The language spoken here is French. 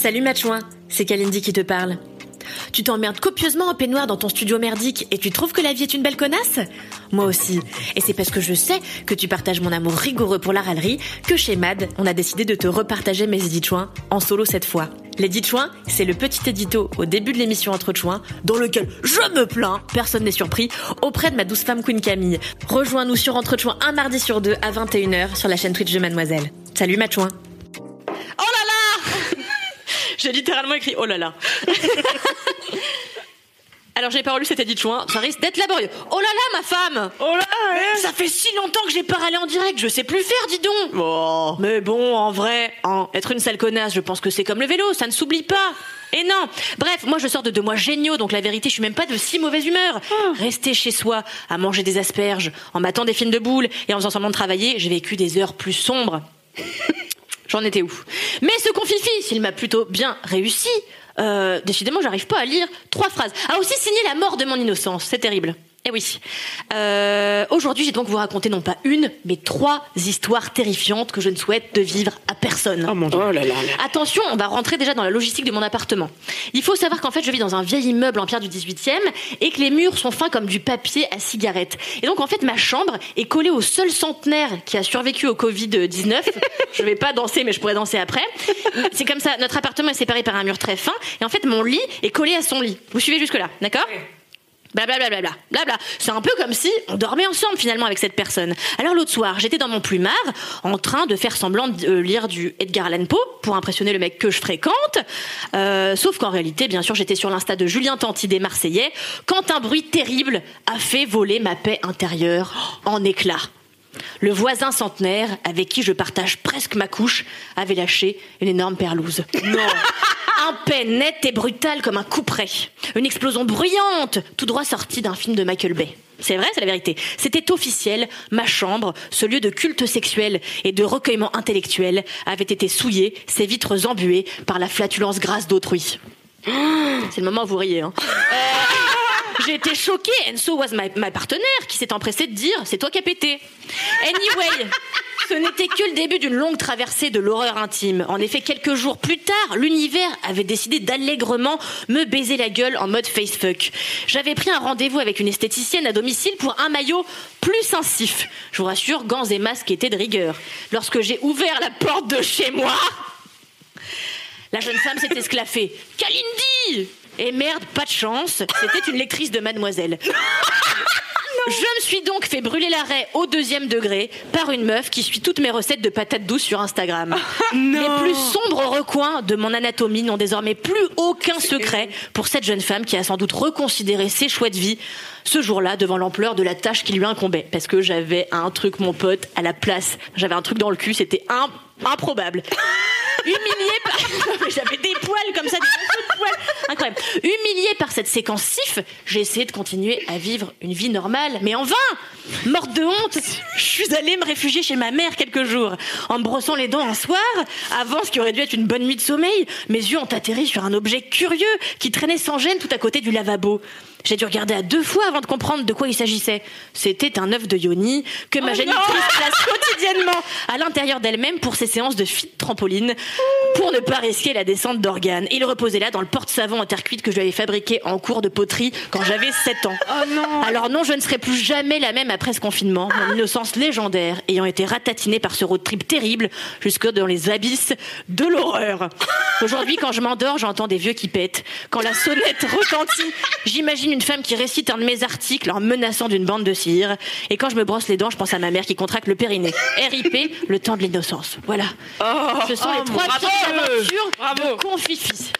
Salut Matchouin, c'est Kalindi qui te parle. Tu t'emmerdes copieusement en peignoir dans ton studio merdique et tu trouves que la vie est une belle connasse? Moi aussi. Et c'est parce que je sais que tu partages mon amour rigoureux pour la râlerie que chez MAD, on a décidé de te repartager mes édits-chouins en solo cette fois. Les chouins, c'est le petit édito au début de l'émission Entre dans lequel je me plains, personne n'est surpris, auprès de ma douce femme Queen Camille. Rejoins-nous sur Entre Chouins un mardi sur deux à 21h sur la chaîne Twitch de Mademoiselle. Salut Matchouin j'ai littéralement écrit oh là là. Alors j'ai pas relu cet édit de ça risque d'être laborieux. Oh là là ma femme Oh là Ça fait si longtemps que j'ai pas râlé en direct, je sais plus faire, dis donc oh. Mais bon, en vrai, hein, être une sale connasse, je pense que c'est comme le vélo, ça ne s'oublie pas et non Bref, moi je sors de deux mois géniaux, donc la vérité, je suis même pas de si mauvaise humeur. Oh. Rester chez soi, à manger des asperges, en m'attendant des films de boules et en faisant semblant de travailler, j'ai vécu des heures plus sombres. J'en étais où Mais ce confifi, s'il m'a plutôt bien réussi, euh, décidément, j'arrive pas à lire trois phrases. A aussi signé la mort de mon innocence. C'est terrible. Eh oui. Euh, Aujourd'hui, j'ai donc vous raconter non pas une, mais trois histoires terrifiantes que je ne souhaite de vivre à personne. Oh mon dieu. Oh là là Attention, on va rentrer déjà dans la logistique de mon appartement. Il faut savoir qu'en fait, je vis dans un vieil immeuble en pierre du 18e et que les murs sont fins comme du papier à cigarette. Et donc, en fait, ma chambre est collée au seul centenaire qui a survécu au Covid-19. je vais pas danser, mais je pourrais danser après. C'est comme ça. Notre appartement est séparé par un mur très fin. Et en fait, mon lit est collé à son lit. Vous suivez jusque-là, d'accord? Blablabla, bla, bla, bla, C'est un peu comme si on dormait ensemble finalement avec cette personne. Alors l'autre soir, j'étais dans mon plumard en train de faire semblant de euh, lire du Edgar Allan Poe pour impressionner le mec que je fréquente. Euh, sauf qu'en réalité, bien sûr, j'étais sur l'insta de Julien Tanti des Marseillais quand un bruit terrible a fait voler ma paix intérieure en éclats. Le voisin centenaire, avec qui je partage presque ma couche, avait lâché une énorme perlouse. Non Un paix net et brutal comme un couperet. Une explosion bruyante, tout droit sortie d'un film de Michael Bay. C'est vrai, c'est la vérité. C'était officiel, ma chambre, ce lieu de culte sexuel et de recueillement intellectuel, avait été souillé, ses vitres embuées par la flatulence grasse d'autrui. C'est le moment où vous riez. Hein. J'ai été choquée. Enzo was my, partenaire qui s'est empressé de dire c'est toi qui as pété. Anyway, ce n'était que le début d'une longue traversée de l'horreur intime. En effet, quelques jours plus tard, l'univers avait décidé d'allègrement me baiser la gueule en mode facefuck. J'avais pris un rendez-vous avec une esthéticienne à domicile pour un maillot plus incif. Je vous rassure, gants et masques étaient de rigueur. Lorsque j'ai ouvert la porte de chez moi, la jeune femme s'est esclaffée. Kalindi et merde, pas de chance, c'était une lectrice de Mademoiselle. Je me suis donc fait brûler l'arrêt au deuxième degré par une meuf qui suit toutes mes recettes de patates douces sur Instagram. Les plus sombres recoins de mon anatomie n'ont désormais plus aucun secret pour cette jeune femme qui a sans doute reconsidéré ses choix de vie ce jour-là devant l'ampleur de la tâche qui lui incombait. Parce que j'avais un truc, mon pote, à la place. J'avais un truc dans le cul, c'était improbable. Humilié par... J'avais des poils comme ça, des poils. Incroyable. Humilié par cette séquence sif, j'ai essayé de continuer à vivre une vie normale, mais en vain Morte de honte, je suis allée me réfugier chez ma mère quelques jours. En me brossant les dents un soir, avant ce qui aurait dû être une bonne nuit de sommeil, mes yeux ont atterri sur un objet curieux qui traînait sans gêne tout à côté du lavabo. J'ai dû regarder à deux fois avant de comprendre de quoi il s'agissait. C'était un œuf de yoni que ma oh génitrice place quotidiennement à l'intérieur d'elle-même pour ses séances de fit trampoline pour ne pas risquer la descente d'organes. Il reposait là dans le porte-savon en terre cuite que je lui avais fabriqué en cours de poterie quand j'avais 7 ans. Oh non. Alors non, je ne serai plus jamais la même après ce confinement, mon innocence légendaire ayant été ratatinée par ce road trip terrible jusque dans les abysses de l'horreur. Aujourd'hui, quand je m'endors, j'entends des vieux qui pètent. Quand la sonnette retentit, j'imagine une femme qui récite un de mes articles en menaçant d'une bande de cire. Et quand je me brosse les dents, je pense à ma mère qui contracte le périnée. RIP, le temps de l'innocence. Voilà. Oh, Ce sont les oh, trois petites aventures de Confifis.